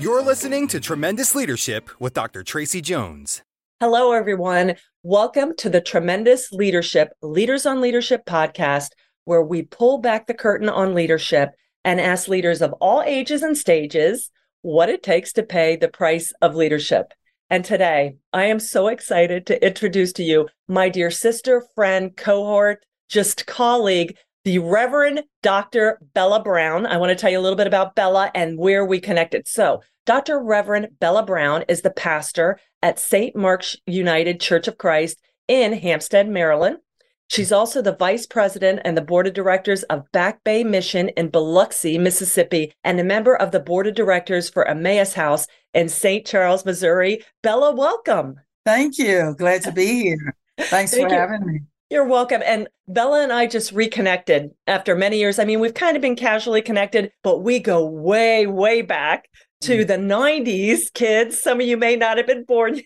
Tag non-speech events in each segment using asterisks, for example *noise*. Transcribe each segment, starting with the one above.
You're listening to Tremendous Leadership with Dr. Tracey Jones. Hello, everyone. Welcome to the Tremendous Leadership Leaders on Leadership podcast, where we pull back the curtain on leadership and ask leaders of all ages and stages what it takes to pay the price of leadership. And today, I am so excited to introduce to you my dear sister, friend, cohort, just colleague, the Reverend Dr. Bella Brown. I want to tell you a little bit about Bella and where we connected. So, Dr. Reverend Bella Brown is the pastor at St. Mark's United Church of Christ in Hampstead, Maryland. She's also the vice president and the board of directors of Back Bay Mission in Biloxi, Mississippi, and a member of the board of directors for Emmaus House in St. Charles, Missouri. Bella, welcome. Thank you. Glad to be here. Thanks Thank for you. having me. You're welcome. And Bella and I just reconnected after many years. I mean, we've kind of been casually connected, but we go way, way back to mm. the 90s kids. Some of you may not have been born,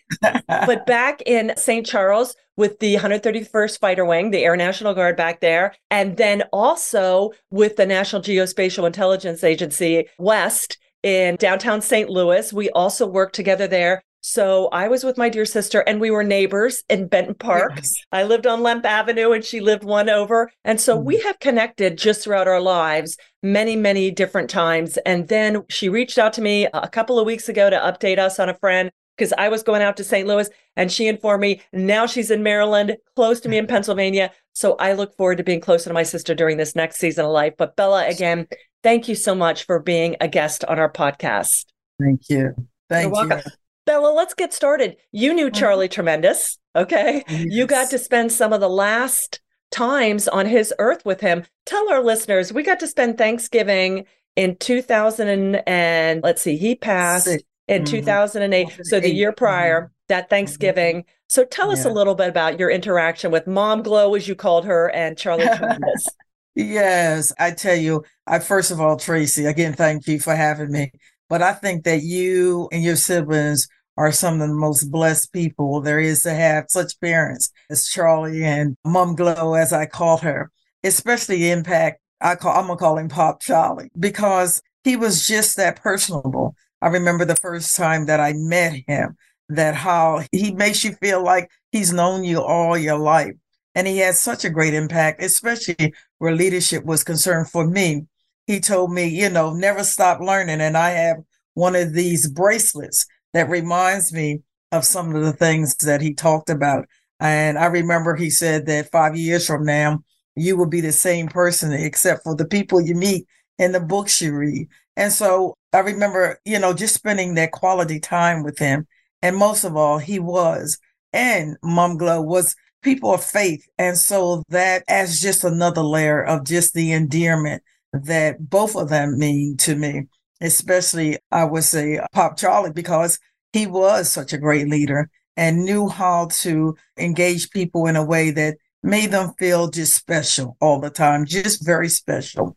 but *laughs* back in St. Charles with the 131st Fighter Wing, the Air National Guard back there, and then also with the National Geospatial Intelligence Agency West in downtown St. Louis. We also worked together there so I was with my dear sister and we were neighbors in Benton Park. Yes. I lived on Lemp Avenue and she lived one over. And so mm-hmm. we have connected just throughout our lives many, many different times. And then she reached out to me a couple of weeks ago to update us on a friend because I was going out to St. Louis and she informed me now she's in Maryland, close to me in Pennsylvania. So I look forward to being closer to my sister during this next season of life. But Bella, again, thank you so much for being a guest on our podcast. Thank you. Thank You're you. Bella, let's get started. You knew mm-hmm. Charlie Tremendous, okay? Yes. You got to spend some of the last times on his earth with him. Tell our listeners, we got to spend Thanksgiving in 2000 and, let's see, he passed Six. in mm-hmm. 2008, so the year prior, mm-hmm. that Thanksgiving. Mm-hmm. So tell us yeah. a little bit about your interaction with Mom Glow, as you called her, and Charlie Tremendous. *laughs* yes, I tell you, I first of all, Tracey, again, thank you for having me. But I think that you and your siblings are some of the most blessed people there is to have such parents as Charlie and Mom Glow, as I call her, especially impact. I call, I'm gonna call him Pop Charlie because he was just that personable. I remember the first time that I met him, that how he makes you feel like he's known you all your life. And he had such a great impact, especially where leadership was concerned for me. He told me, you know, never stop learning. And I have one of these bracelets that reminds me of some of the things that he talked about. And I remember he said that five years from now, you will be the same person except for the people you meet and the books you read. And so I remember, you know, just spending that quality time with him. And most of all, he was, and Mom Glow was people of faith. And so that adds just another layer of just the endearment that both of them mean to me especially I would say Pop Charlie, because he was such a great leader and knew how to engage people in a way that made them feel just special all the time, just very special.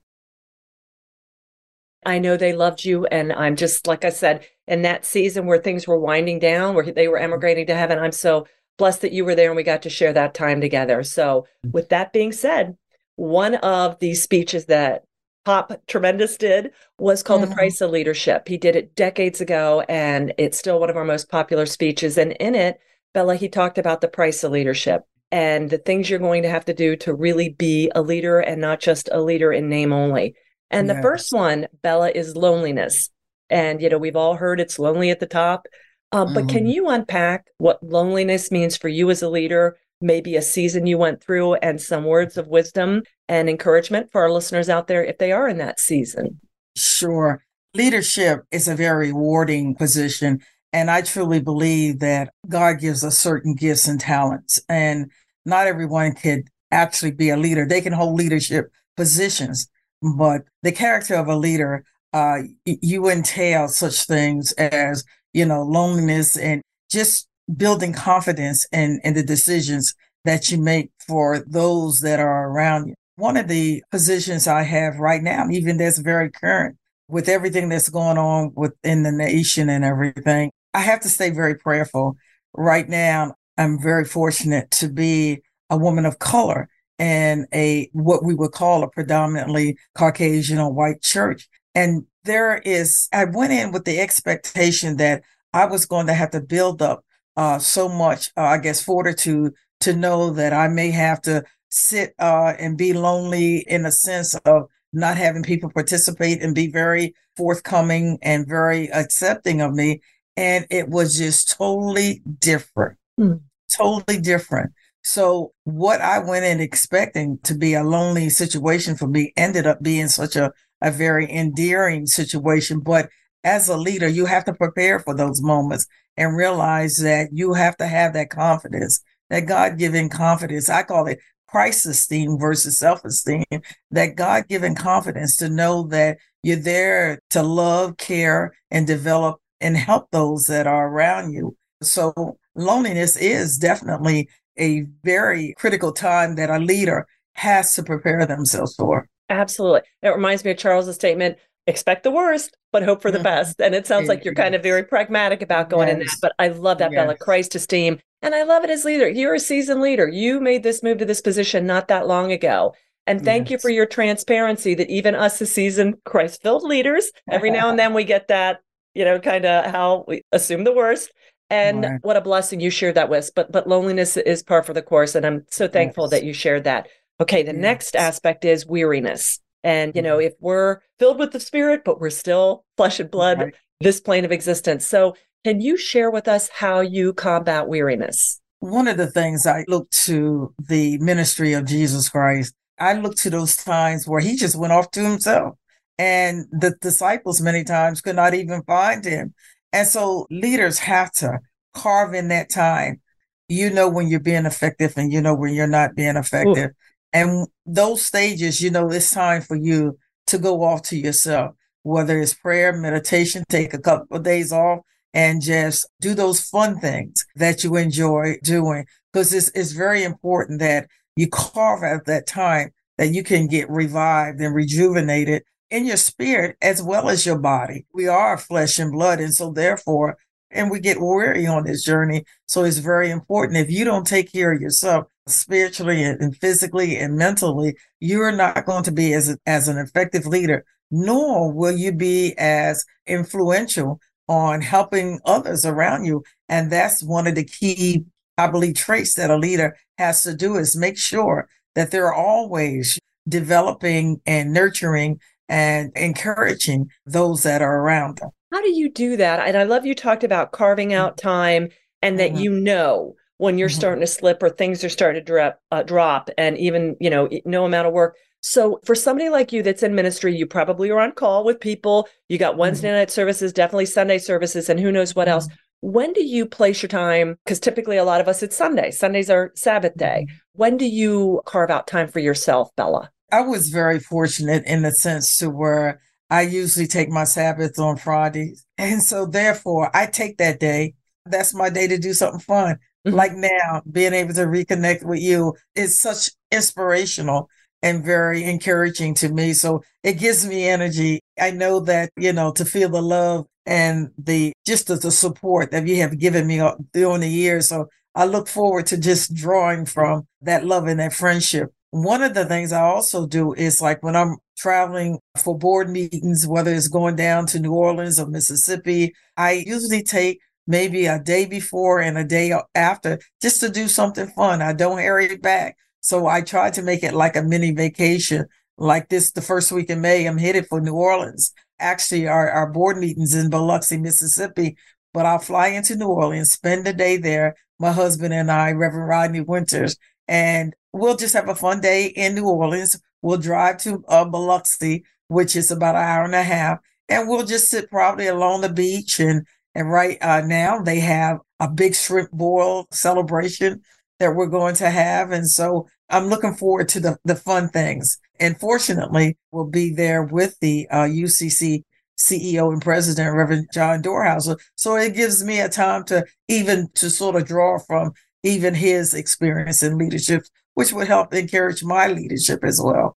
I know they loved you. And I'm just, like I said, in that season where things were winding down, where they were emigrating to heaven, I'm so blessed that you were there and we got to share that time together. So, mm. with that being said, one of the speeches that Pop Tremendous did was called mm-hmm. The Price of Leadership. He did it decades ago, and it's still one of our most popular speeches. And in it, Bella, he talked about the price of leadership and the things you're going to have to do to really be a leader and not just a leader in name only. And yes. the first one, Bella, is loneliness. And, you know, we've all heard it's lonely at the top. Uh, mm-hmm. But can mm-hmm. you unpack what loneliness means for you as a leader maybe a season you went through and some words of wisdom and encouragement for our listeners out there if they are in that season? Sure. Leadership is a very rewarding position. And I truly believe that God gives us certain gifts and talents, and not everyone could actually be a leader. They can hold leadership positions, but the character of a leader, uh, you entail such things as, you know, loneliness and just building confidence in, in the decisions that you make for those that are around you. One of the positions I have right now, even that's very current with everything that's going on within the nation and everything, I have to stay very prayerful. Right now, I'm very fortunate to be a woman of color in a what we would call a predominantly Caucasian or white church. And there is, I went in with the expectation that I was going to have to build up uh, so much, uh, I guess, fortitude to know that I may have to sit uh, and be lonely in a sense of not having people participate and be very forthcoming and very accepting of me. And it was just totally different, mm. totally different. So what I went in expecting to be a lonely situation for me ended up being such a, a very endearing situation. But as a leader, you have to prepare for those moments and realize that you have to have that confidence, that God given confidence. I call it Christ esteem versus self esteem, that God given confidence to know that you're there to love, care, and develop and help those that are around you. So loneliness is definitely a very critical time that a leader has to prepare themselves for. Absolutely. It reminds me of Charles's statement expect the worst, but hope for the *laughs* best. And it sounds like you're kind of very pragmatic about going yes. in that. But I love that, yes. Bella. Christ esteem and I love it as leader. You're a seasoned leader. You made this move to this position not that long ago. And thank yes. you for your transparency that even us as seasoned Christ filled leaders, every now and *laughs* then we get that, you know, kind of how we assume the worst. And right. what a blessing you shared that with. But but loneliness is par for the course. And I'm so thankful that you shared that. Okay, the next aspect is weariness. And you know, mm-hmm. if we're filled with the spirit, but we're still flesh and blood, right. this plane of existence. So can you share with us how you combat weariness? One of the things I look to the ministry of Jesus Christ, I look to those times where he just went off to himself and the disciples many times could not even find him. And so leaders have to carve in that time. You know when you're being effective and you know when you're not being effective. Ooh. And those stages, you know, it's time for you to go off to yourself, whether it's prayer, meditation, take a couple of days off and just do those fun things that you enjoy doing. Because it's, it's very important that you carve out that time that you can get revived and rejuvenated in your spirit as well as your body. We are flesh and blood. And so therefore, and we get weary on this journey. So it's very important. If you don't take care of yourself spiritually and physically and mentally, you're not going to be as, as an effective leader, nor will you be as influential on helping others around you. And that's one of the key, I believe, traits that a leader has to do is make sure that they're always developing and nurturing and encouraging those that are around them. How do you do that? And I love you talked about carving out mm-hmm. time and that mm-hmm. you know when you're mm-hmm. starting to slip or things are starting to drop, uh, drop and even, you know, no amount of work so for somebody like you that's in ministry, you probably are on call with people. You got Wednesday mm-hmm. night services, definitely Sunday services, and who knows what else. Mm-hmm. When do you place your time? Because typically a lot of us it's Sunday. Sundays are Sabbath day. Mm-hmm. When do you carve out time for yourself, Bella? I was very fortunate in the sense to where I usually take my Sabbath on Fridays. And so therefore I take that day. That's my day to do something fun. Mm-hmm. Like now, being able to reconnect with you is such inspirational and very encouraging to me. So it gives me energy. I know that, you know, to feel the love and the just the, the support that you have given me during the years. So I look forward to just drawing from that love and that friendship. One of the things I also do is like when I'm traveling for board meetings, whether it's going down to New Orleans or Mississippi, I usually take maybe a day before and a day after just to do something fun. I don't hurry back. So I try to make it like a mini vacation. Like this, the first week in May, I'm headed for New Orleans. Actually, our, our board meetings in Biloxi, Mississippi, but I'll fly into New Orleans, spend the day there, my husband and I, Reverend Rodney Winters, and we'll just have a fun day in New Orleans. We'll drive to uh, Biloxi, which is about an hour and a half, and we'll just sit probably along the beach. And and right uh, now they have a big shrimp boil celebration that we're going to have, and so I'm looking forward to the, the fun things. And fortunately, we'll be there with the uh, UCC CEO and president, Reverend John Dorhauer. So it gives me a time to even to sort of draw from even his experience in leadership, which would help encourage my leadership as well.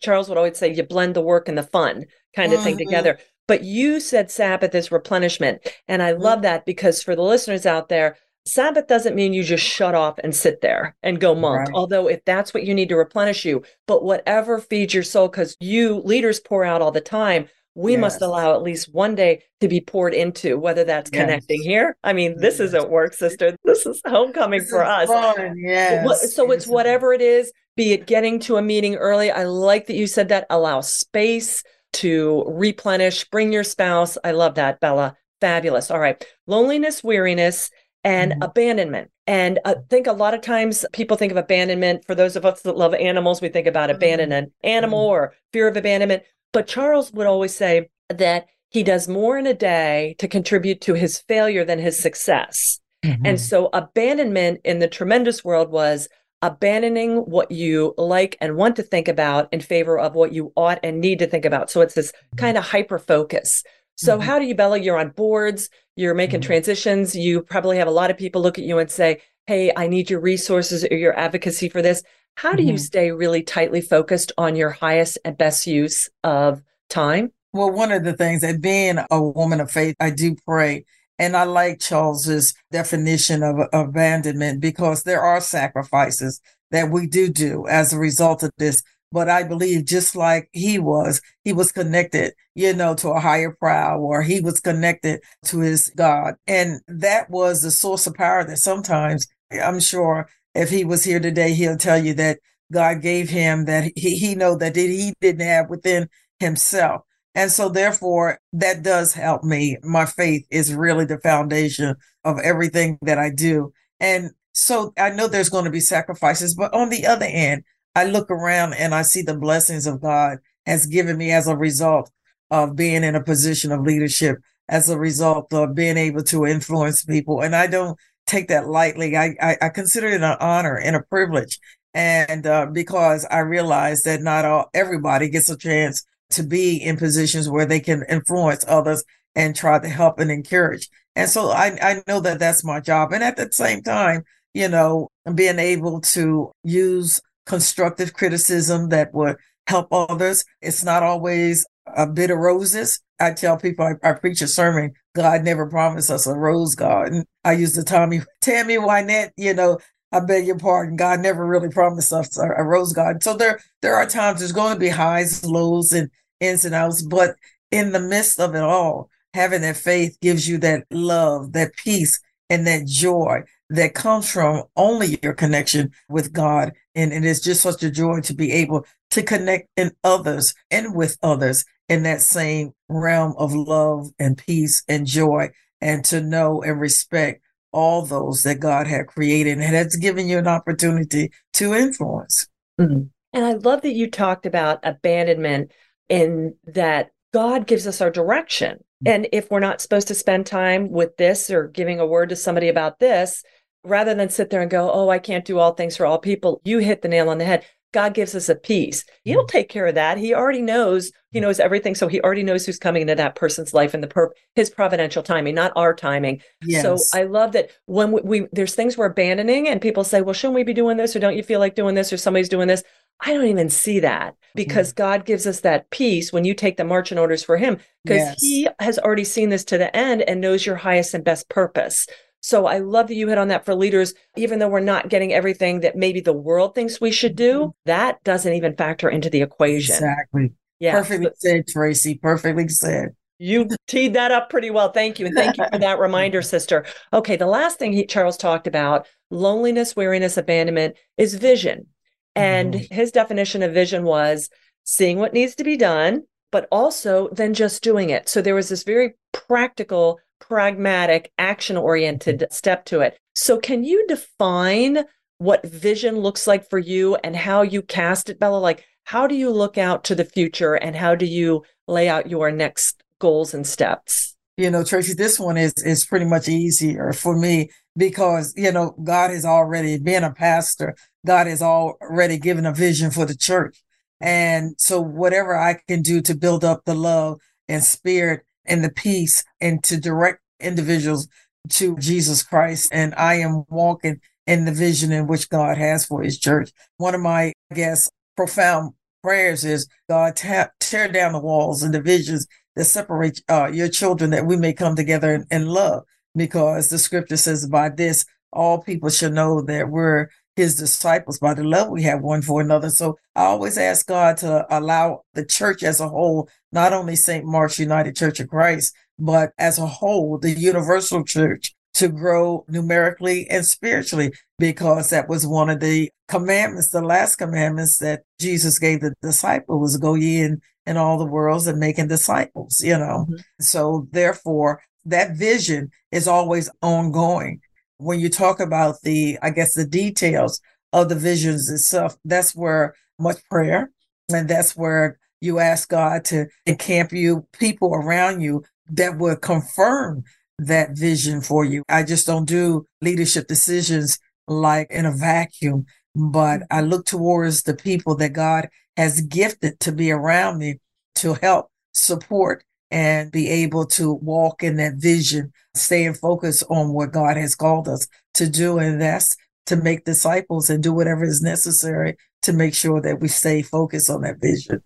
Charles would always say you blend the work and the fun kind of mm-hmm. thing together. But you said Sabbath is replenishment. And I love mm-hmm. that because for the listeners out there, Sabbath doesn't mean you just shut off and sit there and go monk. Right. Although, if that's what you need to replenish you, but whatever feeds your soul, because you leaders pour out all the time, we yes. must allow at least one day to be poured into, whether that's yes. connecting here. I mean, this yes. isn't work, sister. This is homecoming this for is us. Fun. Yes. So it's whatever it is, be it getting to a meeting early. I like that you said that. Allow space to replenish, bring your spouse. I love that, Bella. Fabulous. All right. Loneliness, weariness, and mm-hmm. abandonment. And I think a lot of times people think of abandonment. For those of us that love animals, we think about mm-hmm. abandon an animal mm-hmm. or fear of abandonment. But Charles would always say that he does more in a day to contribute to his failure than his success. Mm-hmm. And so abandonment in the tremendous world was abandoning what you like and want to think about in favor of what you ought and need to think about. So it's this kind of hyper focus. So mm-hmm. how do you, Bella? You're on boards, you're making mm-hmm. transitions. You probably have a lot of people look at you and say, Hey, I need your resources or your advocacy for this. How do mm-hmm. you stay really tightly focused on your highest and best use of time? Well, one of the things that being a woman of faith, I do pray. And I like Charles's definition of abandonment because there are sacrifices that we do do as a result of this. But I believe just like he was, he was connected, you know, to a higher power or he was connected to his God. And that was the source of power that sometimes I'm sure if he was here today, he'll tell you that God gave him that he, he know that he didn't have within himself. And so therefore that does help me. My faith is really the foundation of everything that I do. And so I know there's going to be sacrifices, but on the other end, I look around and I see the blessings of God has given me as a result of being in a position of leadership, as a result of being able to influence people. And I don't take that lightly. I, I, I consider it an honor and a privilege. And uh, because I realize that not all everybody gets a chance to be in positions where they can influence others and try to help and encourage. And so I, I know that that's my job. And at the same time, you know, being able to use constructive criticism that would help others. It's not always a bit of roses. I tell people I, I, preach a sermon, God never promised us a rose garden. I use the Tommy Tammy Wynette, you know, I beg your pardon. God never really promised us a, a rose garden. So there there are times there's going to be highs, lows, and ins and outs, but in the midst of it all, having that faith gives you that love, that peace, and that joy that comes from only your connection with God. And it is just such a joy to be able to connect in others and with others in that same realm of love and peace and joy, and to know and respect all those that God had created and has given you an opportunity to influence. Mm-hmm. And I love that you talked about abandonment in that God gives us our direction. Mm-hmm. And if we're not supposed to spend time with this or giving a word to somebody about this, rather than sit there and go, Oh, I can't do all things for all people, you hit the nail on the head. God gives us a peace. He'll mm. take care of that. He already knows, he knows everything. So he already knows who's coming into that person's life and the per- his providential timing, not our timing. Yes. So I love that when we, we, there's things we're abandoning and people say, well, shouldn't we be doing this? Or don't you feel like doing this? Or somebody's doing this. I don't even see that because mm. God gives us that peace when you take the marching orders for him because yes. he has already seen this to the end and knows your highest and best purpose. So I love that you hit on that for leaders, even though we're not getting everything that maybe the world thinks we should do, mm-hmm. that doesn't even factor into the equation. Exactly. Yeah. Perfectly said, Tracey. Perfectly said. You teed that up pretty well. Thank you. And thank you for that *laughs* reminder, sister. Okay. The last thing he, Charles talked about loneliness, weariness, abandonment is vision. And mm-hmm. his definition of vision was seeing what needs to be done, but also then just doing it. So there was this very practical pragmatic, action oriented step to it. So, can you define what vision looks like for you and how you cast it, Bella? Like, how do you look out to the future and how do you lay out your next goals and steps? You know, Tracey, this one is is pretty much easier for me because you know God has already been a pastor. God has already given a vision for the church, and so whatever I can do to build up the love and spirit and the peace and to direct individuals to Jesus Christ. And I am walking in the vision in which God has for his church. One of my, I guess, profound prayers is God tap, tear down the walls and divisions that separate uh, your children that we may come together in, in love. because the scripture says by this, all people should know that we're his disciples by the love we have one for another. So I always ask God to allow the church as a whole, not only St. Mark's United Church of Christ, but as a whole, the universal church to grow numerically and spiritually, because that was one of the commandments, the last commandments that Jesus gave the disciples go ye in, in all the worlds and making disciples, you know. Mm-hmm. So therefore, that vision is always ongoing when you talk about the, I guess, the details of the visions itself, that's where much prayer and that's where you ask God to encamp you people around you that will confirm that vision for you. I just don't do leadership decisions like in a vacuum, but I look towards the people that God has gifted to be around me to help support and be able to walk in that vision, staying focused on what God has called us to do. And that's to make disciples and do whatever is necessary to make sure that we stay focused on that vision.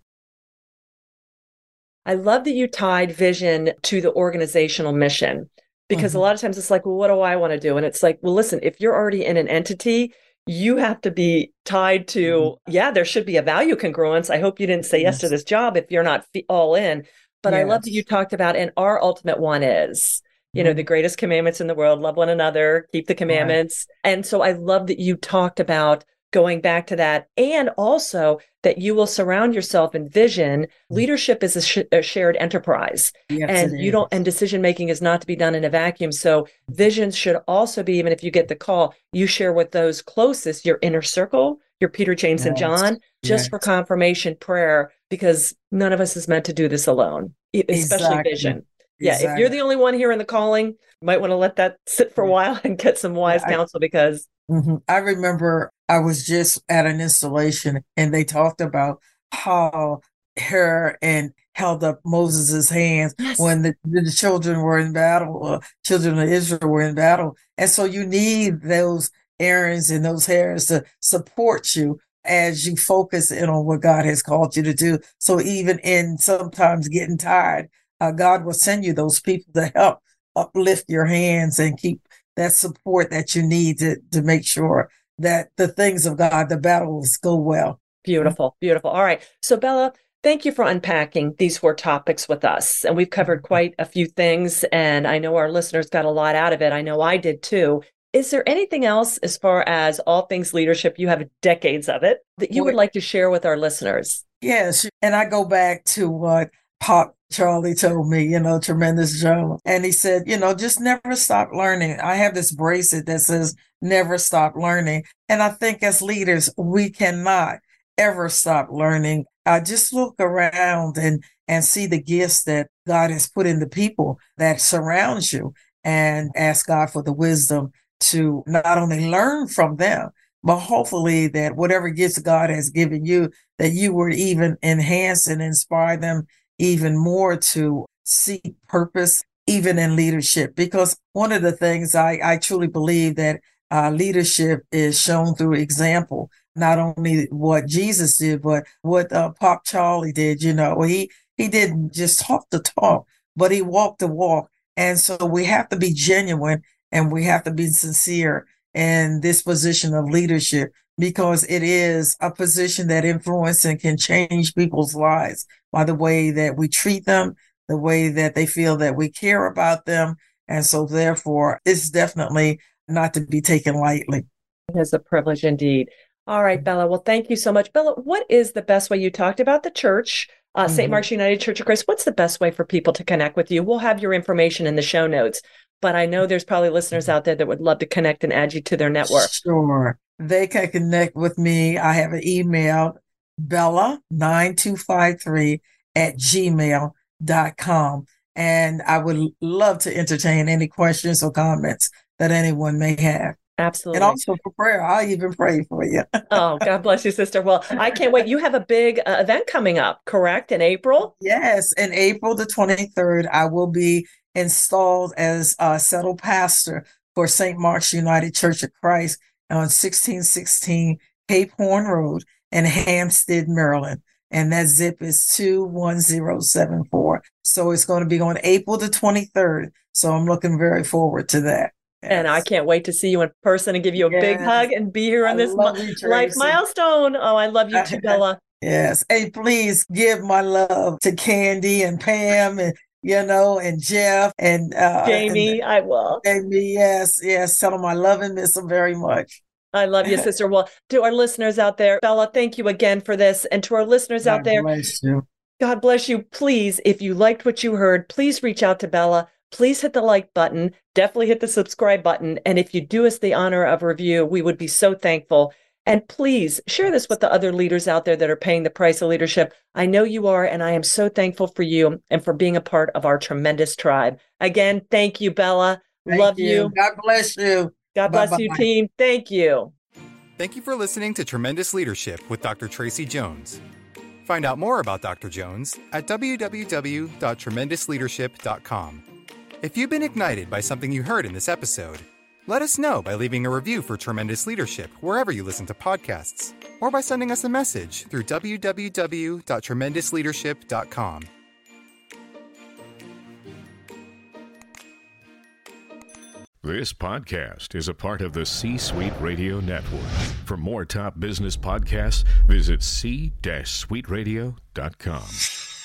I love that you tied vision to the organizational mission because mm-hmm. a lot of times it's like, well, what do I want to do? And it's like, well, listen, if you're already in an entity, you have to be tied to, mm-hmm. yeah, there should be a value congruence. I hope you didn't say yes, yes to this job if you're not all in. But yes. I love that you talked about, and our ultimate one is, you know, mm-hmm. the greatest commandments in the world love one another, keep the commandments. Right. And so I love that you talked about going back to that and also that you will surround yourself in vision mm-hmm. leadership is a, sh- a shared enterprise yes, and you don't and decision making is not to be done in a vacuum so visions should also be even if you get the call you share with those closest your inner circle your peter james yes. and john just yes. for confirmation prayer because none of us is meant to do this alone, especially exactly. vision. Yeah, exactly. if you're the only one here in the calling, you might want to let that sit for a while *laughs* and get some wise yeah, counsel because mm-hmm. I remember I was just at an installation and they talked about how Hur and held up Moses's hands yes. when the, the children were in battle, or children of Israel were in battle. And so you need those Aarons and those Hurs to support you as you focus in on what God has called you to do. So even in sometimes getting tired, uh, God will send you those people to help uplift your hands and keep that support that you need to, to make sure that the things of God, the battles go well. Beautiful, beautiful. All right. So, Bella, thank you for unpacking these four topics with us. And we've covered quite a few things. And I know our listeners got a lot out of it. I know I did too. Is there anything else as far as all things leadership? You have decades of it that you would like to share with our listeners. Yes. And I go back to what Pop Charlie told me, you know, tremendous journal. And he said, you know, just never stop learning. I have this bracelet that says never stop learning. And I think as leaders, we cannot ever stop learning. I just look around and and see the gifts that God has put in the people that surrounds you and ask God for the wisdom to not only learn from them, but hopefully that whatever gifts God has given you, that you would even enhance and inspire them even more to seek purpose, even in leadership. Because one of the things I, I truly believe that uh, leadership is shown through example, not only what Jesus did, but what uh, Pop Charlie did. You know, he he didn't just talk the talk, but he walked the walk. And so we have to be genuine and we have to be sincere in this position of leadership because it is a position that influences and can change people's lives by the way that we treat them, the way that they feel that we care about them. And so therefore it's definitely not to be taken lightly. It is a privilege indeed. All right, Bella. Well, thank you so much. Bella, what is the best way you talked about the church, uh, mm-hmm. St. Mark's United Church of Christ? What's the best way for people to connect with you? We'll have your information in the show notes but I know there's probably listeners out there that would love to connect and add you to their network. Sure. They can connect with me. I have an email, bella9253 at gmail.com. And I would love to entertain any questions or comments that anyone may have. Absolutely. And also for prayer, I'll even pray for you. *laughs* oh, God bless you, sister. Well, I can't wait. You have a big uh, event coming up, correct, in April? Yes, in April the 23rd, I will be installed as a settled pastor for St. Mark's United Church of Christ on 1616 Cape Horn Road in Hampstead, Maryland. And that zip is 21074. So it's going to be on April the 23rd. So I'm looking very forward to that. Yes. And I can't wait to see you in person and give you a yes. big hug and be here on I this you, life milestone. Oh, I love you too, *laughs* Bella. Yes. Hey, please give my love to Candy and Pam and you know, and Jeff and uh, Jamie. And, I will. Jamie, yes, yes. Tell them I love and miss them very much. I love you, *laughs* sister. Well, to our listeners out there, Bella, thank you again for this. And to our listeners God out there, bless you. God bless you. Please, if you liked what you heard, please reach out to Bella. Please hit the like button. Definitely hit the subscribe button. And if you do us the honor of review, we would be so thankful. And please share this with the other leaders out there that are paying the price of leadership. I know you are, and I am so thankful for you and for being a part of our tremendous tribe. Again, thank you, Bella. Thank Love you. you. God bless you. God bless Bye-bye. you, team. Thank you. Thank you for listening to Tremendous Leadership with Dr. Tracey Jones. Find out more about Dr. Jones at www.tremendousleadership.com. If you've been ignited by something you heard in this episode, let us know by leaving a review for Tremendous Leadership wherever you listen to podcasts, or by sending us a message through www.tremendousleadership.com. This podcast is a part of the C Suite Radio Network. For more top business podcasts, visit c-suiteradio.com.